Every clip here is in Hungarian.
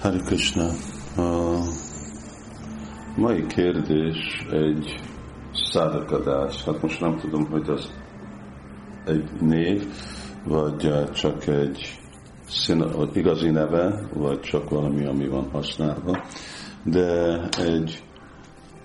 Hare Krishna. A mai kérdés egy szádakadás. Hát most nem tudom, hogy az egy név, vagy csak egy szín, igazi neve, vagy csak valami, ami van használva. De egy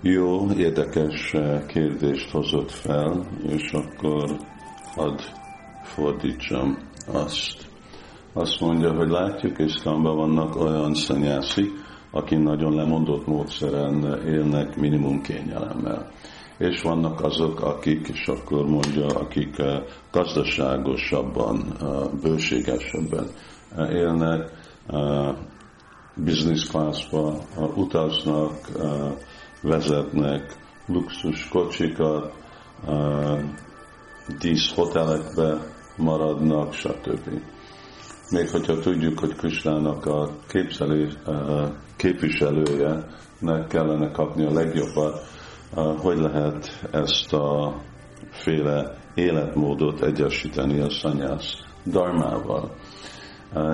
jó, érdekes kérdést hozott fel, és akkor hadd fordítsam azt. Azt mondja, hogy látjuk, Isztánban vannak olyan szanyászik, akik nagyon lemondott módszeren élnek minimum kényelemmel. És vannak azok, akik, és akkor mondja, akik eh, gazdaságosabban, eh, bőségesebben eh, élnek, business classba utaznak, vezetnek luxus kocsikat, dísz hotelekbe maradnak, stb még hogyha tudjuk, hogy Krisnának a képzelés, képviselője nek kellene kapni a legjobbat, hogy lehet ezt a féle életmódot egyesíteni a szanyász darmával.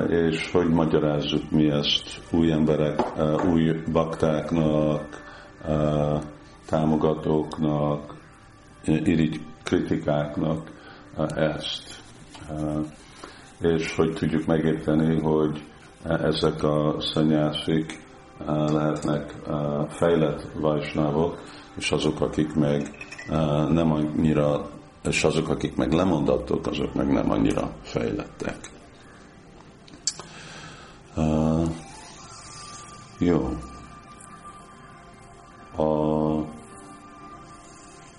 És hogy magyarázzuk mi ezt új emberek, új baktáknak, támogatóknak, irigy kritikáknak ezt és hogy tudjuk megérteni, hogy ezek a szanyásik eh, lehetnek eh, fejlett vajsnávok, és azok, akik meg eh, nem annyira, és azok, akik meg lemondattok, azok meg nem annyira fejlettek. Uh, jó. A,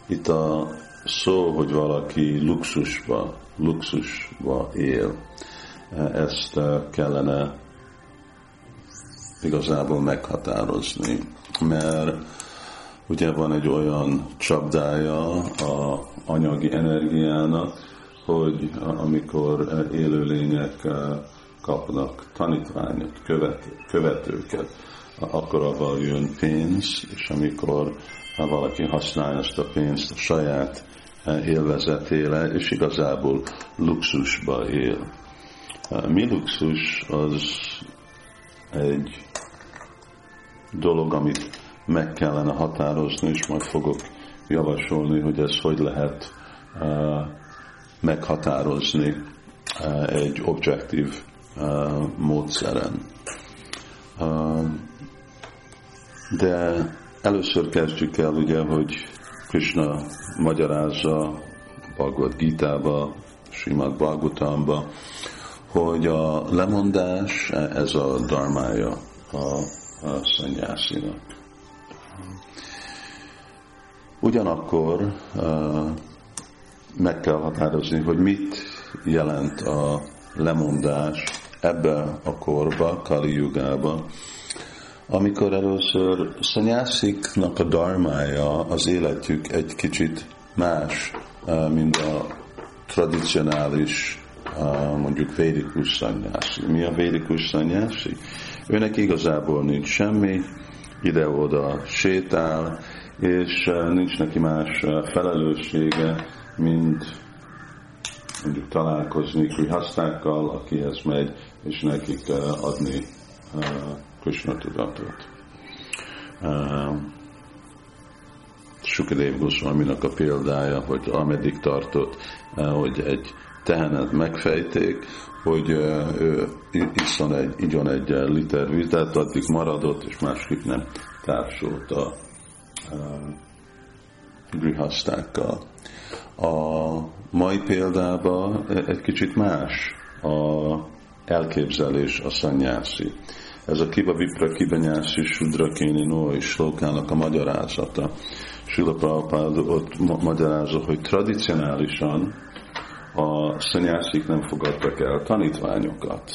itt a szó, hogy valaki luxusba, luxusba él, ezt kellene igazából meghatározni, mert ugye van egy olyan csapdája a anyagi energiának, hogy amikor élőlények kapnak tanítványot, követ, követőket, akkor abban jön pénz, és amikor valaki használja ezt a pénzt a saját élvezetére, és igazából luxusba él. Mi luxus az egy dolog, amit meg kellene határozni, és majd fogok javasolni, hogy ez hogy lehet uh, meghatározni uh, egy objektív uh, módszeren. De először kezdjük el ugye, hogy Krishna magyarázza Bhagavad Gita-ba, Srimad Bhagavatamba, hogy a lemondás, ez a darmája a, a szanyászinak. Ugyanakkor meg kell határozni, hogy mit jelent a lemondás ebbe a korba, Kali Yugába, amikor először szanyásziknak a darmája, az életük egy kicsit más, mint a tradicionális mondjuk védikus szanyászi. Mi a védikus szanyászi? Őnek igazából nincs semmi, ide-oda sétál, és nincs neki más felelőssége, mint mondjuk találkozni krihasztákkal, akihez megy, és nekik adni Krishna tudatot. Sukadev Goswaminak a példája, hogy ameddig tartott, hogy egy tehenet megfejték, hogy ő iszon egy, igyon egy liter vizet, addig maradott, és másképp nem társult a, a grihasztákkal. A mai példában egy kicsit más a elképzelés a szanyászi. Ez a Kiba Vipra Kibanyási Sudra Kéni Noai Slókának a magyarázata. Sula Prabhupád ott magyarázza, hogy tradicionálisan a szanyászik nem fogadtak el tanítványokat,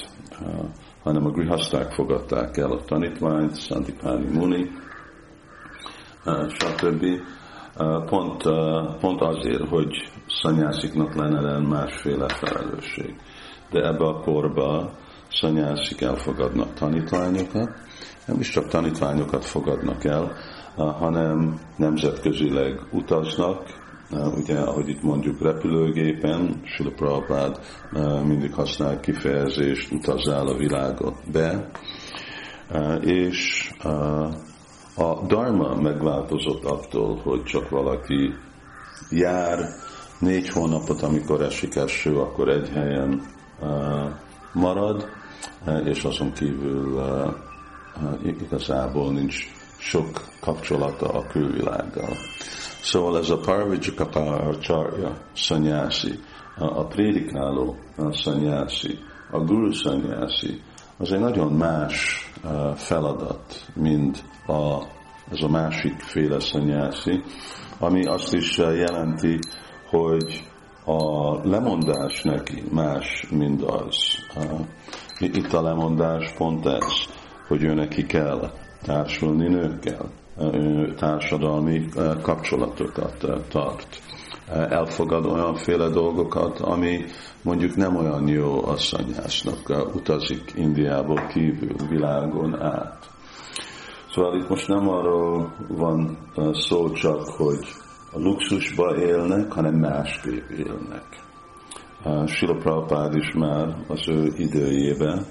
hanem a grihaszták fogadták el a tanítványt, Santipáni Muni, stb. Pont, pont azért, hogy szanyásziknak lenne másféle felelősség. De ebbe a korba szanyászik elfogadnak tanítványokat, nem is csak tanítványokat fogadnak el, hanem nemzetközileg utaznak, ugye, ahogy itt mondjuk repülőgépen, Sula Prabhupád mindig használ kifejezést, utazzál a világot be, és a dharma megváltozott attól, hogy csak valaki jár négy hónapot, amikor esik eső, akkor egy helyen marad, és azon kívül igazából nincs sok kapcsolata a külvilággal. Szóval ez a Parvijaka Acharya szanyászi, a prédikáló szanyászi, a guru szanyászi, az egy nagyon más feladat, mint a, ez a másik féle szanyászi, ami azt is jelenti, hogy a lemondás neki más, mint az. Itt a lemondás pont ez, hogy ő neki kell társulni nőkkel, társadalmi kapcsolatokat tart. Elfogad olyanféle dolgokat, ami mondjuk nem olyan jó a szanyásnak, utazik Indiából kívül, világon át. Szóval itt most nem arról van szó csak, hogy luxusba élnek, hanem másképp élnek. Sila Prabhupád is már az ő időjében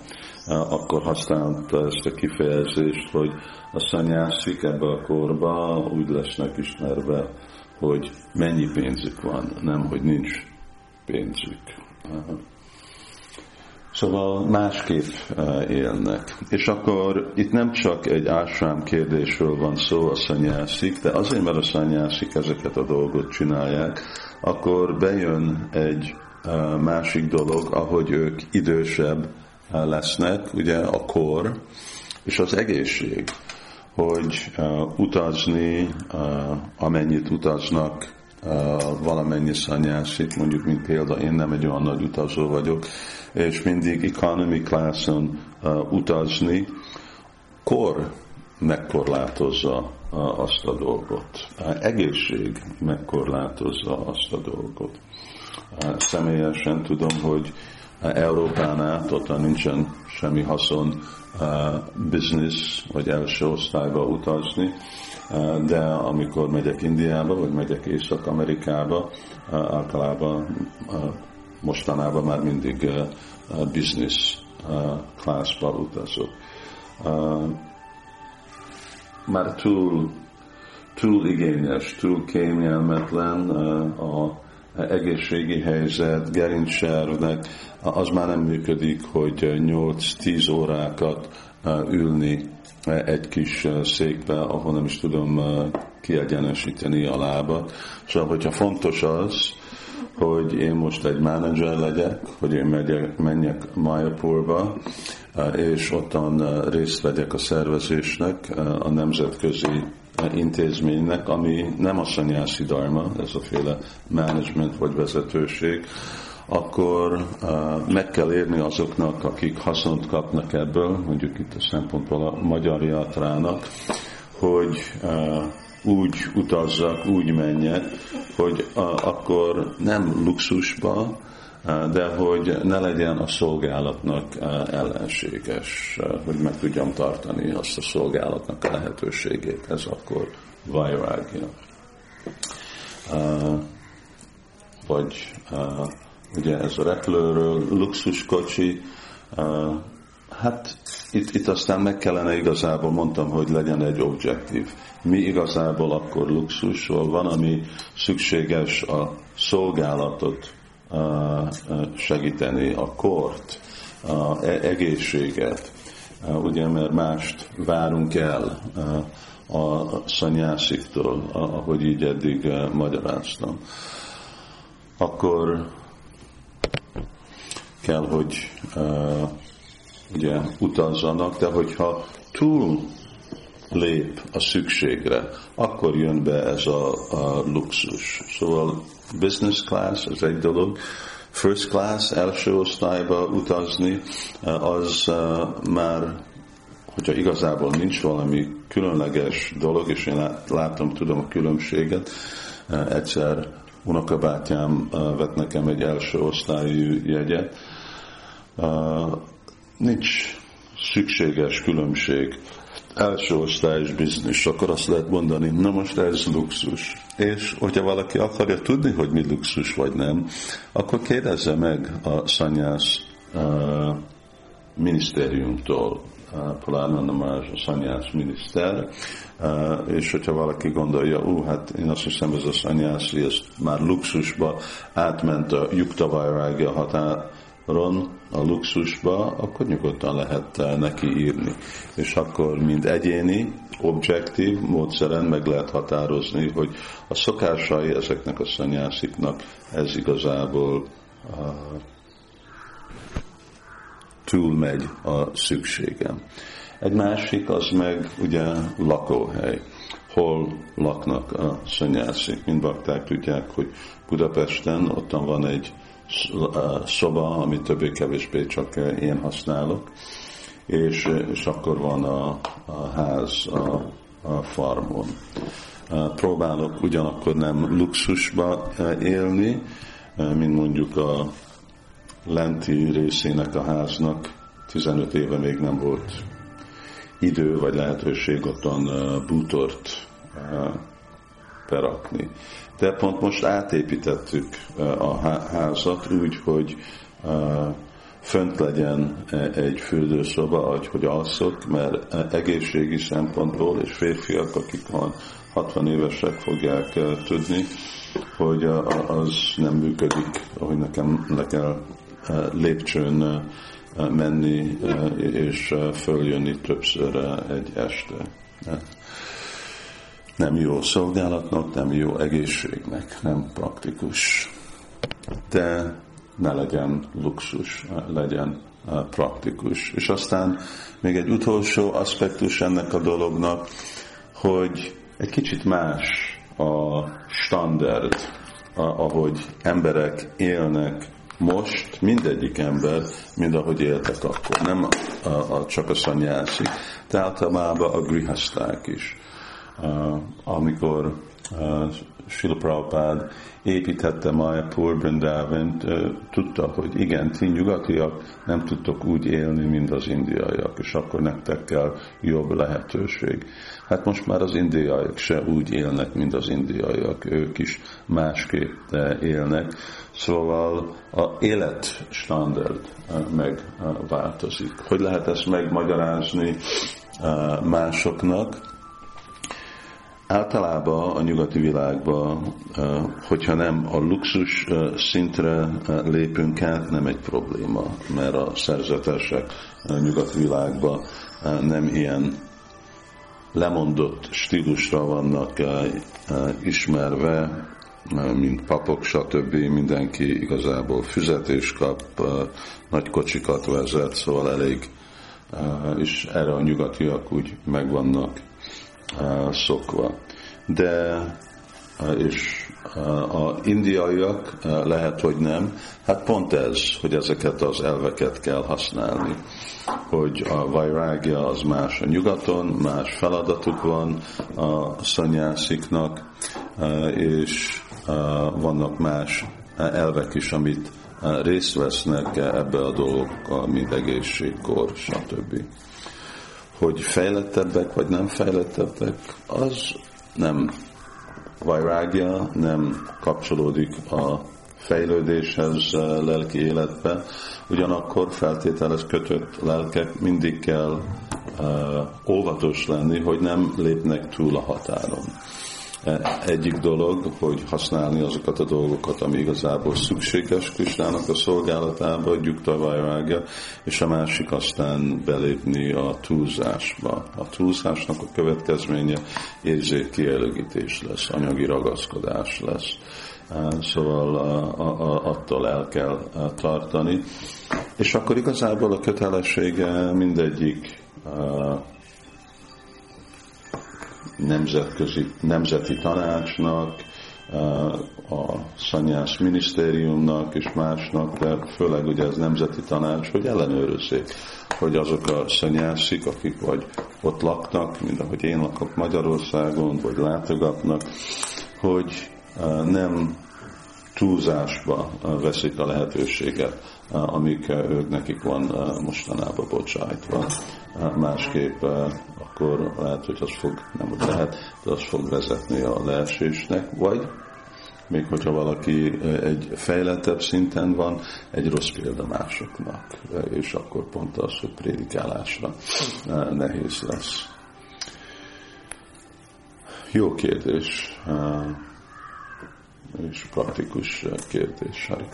akkor használta ezt a kifejezést, hogy a szanyászik ebbe a korba úgy lesznek ismerve, hogy mennyi pénzük van, nem, hogy nincs pénzük. Szóval másképp élnek. És akkor itt nem csak egy ásrám kérdésről van szó a szanyászik, de azért, mert a szanyászik ezeket a dolgot csinálják, akkor bejön egy másik dolog, ahogy ők idősebb lesznek, ugye a kor és az egészség, hogy utazni, amennyit utaznak, valamennyi szanyászik, mondjuk, mint példa, én nem egy olyan nagy utazó vagyok, és mindig economy classon utazni, kor megkorlátozza azt a dolgot. Egészség megkorlátozza azt a dolgot. Személyesen tudom, hogy Európánál ott nincsen semmi haszon business vagy első osztályba utazni, de amikor megyek Indiába, vagy megyek Észak-Amerikába, általában mostanában már mindig business classba utazok. Már túl, túl igényes, túl kényelmetlen a egészségi helyzet, gerincservnek, az már nem működik, hogy 8-10 órákat ülni egy kis székbe, ahol nem is tudom kiegyenesíteni a lábat. Szóval, hogyha fontos az, hogy én most egy menedzser legyek, hogy én megyek, menjek Mayapurba, és ottan részt vegyek a szervezésnek, a nemzetközi intézménynek, ami nem a szanyászi dharma, ez a féle management vagy vezetőség, akkor meg kell érni azoknak, akik haszont kapnak ebből, mondjuk itt a szempontból a magyar jatrának, hogy úgy utazzak, úgy menjek, hogy akkor nem luxusba, de hogy ne legyen a szolgálatnak ellenséges, hogy meg tudjam tartani azt a szolgálatnak a lehetőségét. Ez akkor vajrágja. Vagy ugye ez a repülőről, luxuskocsi, hát itt, itt aztán meg kellene igazából, mondtam, hogy legyen egy objektív. Mi igazából akkor luxusról van, ami szükséges a szolgálatot segíteni a kort, a e-, egészséget, ugye, mert mást várunk el a szanyásziktól, ahogy így eddig magyaráztam. Akkor kell, hogy ugye utazzanak, de hogyha túl lép a szükségre, akkor jön be ez a, a luxus. Szóval business class, az egy dolog, first class, első osztályba utazni, az már, hogyha igazából nincs valami különleges dolog, és én látom, tudom a különbséget, egyszer unokabátyám vett nekem egy első osztályú jegyet, nincs szükséges különbség első osztályos biznisz, akkor azt lehet mondani, na most ez luxus. És hogyha valaki akarja tudni, hogy mi luxus vagy nem, akkor kérdezze meg a szanyász uh, minisztériumtól, Pulárnana más a szanyász miniszter, és hogyha valaki gondolja, ú, hát én azt hiszem ez a szanyászi, ez már luxusba átment a Juktavajrágja határon, a luxusba, akkor nyugodtan lehet neki írni. És akkor mind egyéni, objektív módszeren meg lehet határozni, hogy a szokásai ezeknek a szanyásziknak ez igazából túlmegy a szükségem. Egy másik az meg ugye lakóhely. Hol laknak a szanyászik? Mind bakták tudják, hogy Budapesten ottan van egy szoba, amit többé-kevésbé csak én használok, és, és akkor van a, a ház a, a farmon. Próbálok ugyanakkor nem luxusba élni, mint mondjuk a lenti részének a háznak 15 éve még nem volt idő vagy lehetőség ottan bútort berakni. De pont most átépítettük a házat úgy, hogy fönt legyen egy fürdőszoba, hogy alszok, mert egészségi szempontból, és férfiak, akik van 60 évesek fogják tudni, hogy az nem működik, ahogy nekem le kell lépcsőn menni és följönni többször egy este. Nem jó szolgálatnak, nem jó egészségnek, nem praktikus. De ne legyen luxus, legyen praktikus. És aztán még egy utolsó aspektus ennek a dolognak, hogy egy kicsit más a standard, ahogy emberek élnek most mindegyik ember, mint ahogy éltek akkor. Nem a, a, csak a szanyászi, de általában a grihaszták is. Uh, amikor uh, Srila Prabhupád építette Mayapur Brindavant, uh, tudta, hogy igen, ti nyugatiak nem tudtok úgy élni, mint az indiaiak, és akkor nektek kell jobb lehetőség. Hát most már az indiaiak se úgy élnek, mint az indiaiak, ők is másképp élnek. Szóval a életstandard megváltozik. Hogy lehet ezt megmagyarázni másoknak? Általában a nyugati világban, hogyha nem a luxus szintre lépünk át, nem egy probléma, mert a szerzetesek a nyugati világban nem ilyen lemondott stílusra vannak ismerve, mint papok, stb. mindenki igazából fizetés kap, nagy kocsikat vezet, szóval elég, és erre a nyugatiak úgy meg vannak szokva. De és a indiaiak lehet, hogy nem. Hát pont ez, hogy ezeket az elveket kell használni. Hogy a vajrágja az más a nyugaton, más feladatuk van a szanyásziknak, és vannak más elvek is, amit részt vesznek ebbe a dolgokkal, mint egészségkor, stb. Hogy fejlettebbek vagy nem fejlettebbek, az nem vajrágja, nem kapcsolódik a fejlődéshez lelki életbe, ugyanakkor feltételes kötött lelkek mindig kell uh, óvatos lenni, hogy nem lépnek túl a határon egyik dolog, hogy használni azokat a dolgokat, ami igazából szükséges Kristának a szolgálatába, gyugta vajrágja, és a másik aztán belépni a túlzásba. A túlzásnak a következménye érzékkielégítés lesz, anyagi ragaszkodás lesz. Szóval attól el kell tartani. És akkor igazából a kötelessége mindegyik nemzetközi, nemzeti tanácsnak, a szanyás minisztériumnak és másnak, de főleg ugye ez nemzeti tanács, hogy ellenőrözzék, hogy azok a szanyásik, akik vagy ott laknak, mint ahogy én lakok Magyarországon, vagy látogatnak, hogy nem túlzásba veszik a lehetőséget, amik ők nekik van mostanában bocsájtva. Másképp akkor lehet, hogy az fog, nem hogy lehet, de az fog vezetni a leesésnek, vagy még hogyha valaki egy fejlettebb szinten van, egy rossz példa másoknak, és akkor pont az, hogy prédikálásra nehéz lesz. Jó kérdés, és praktikus kérdés, Hari.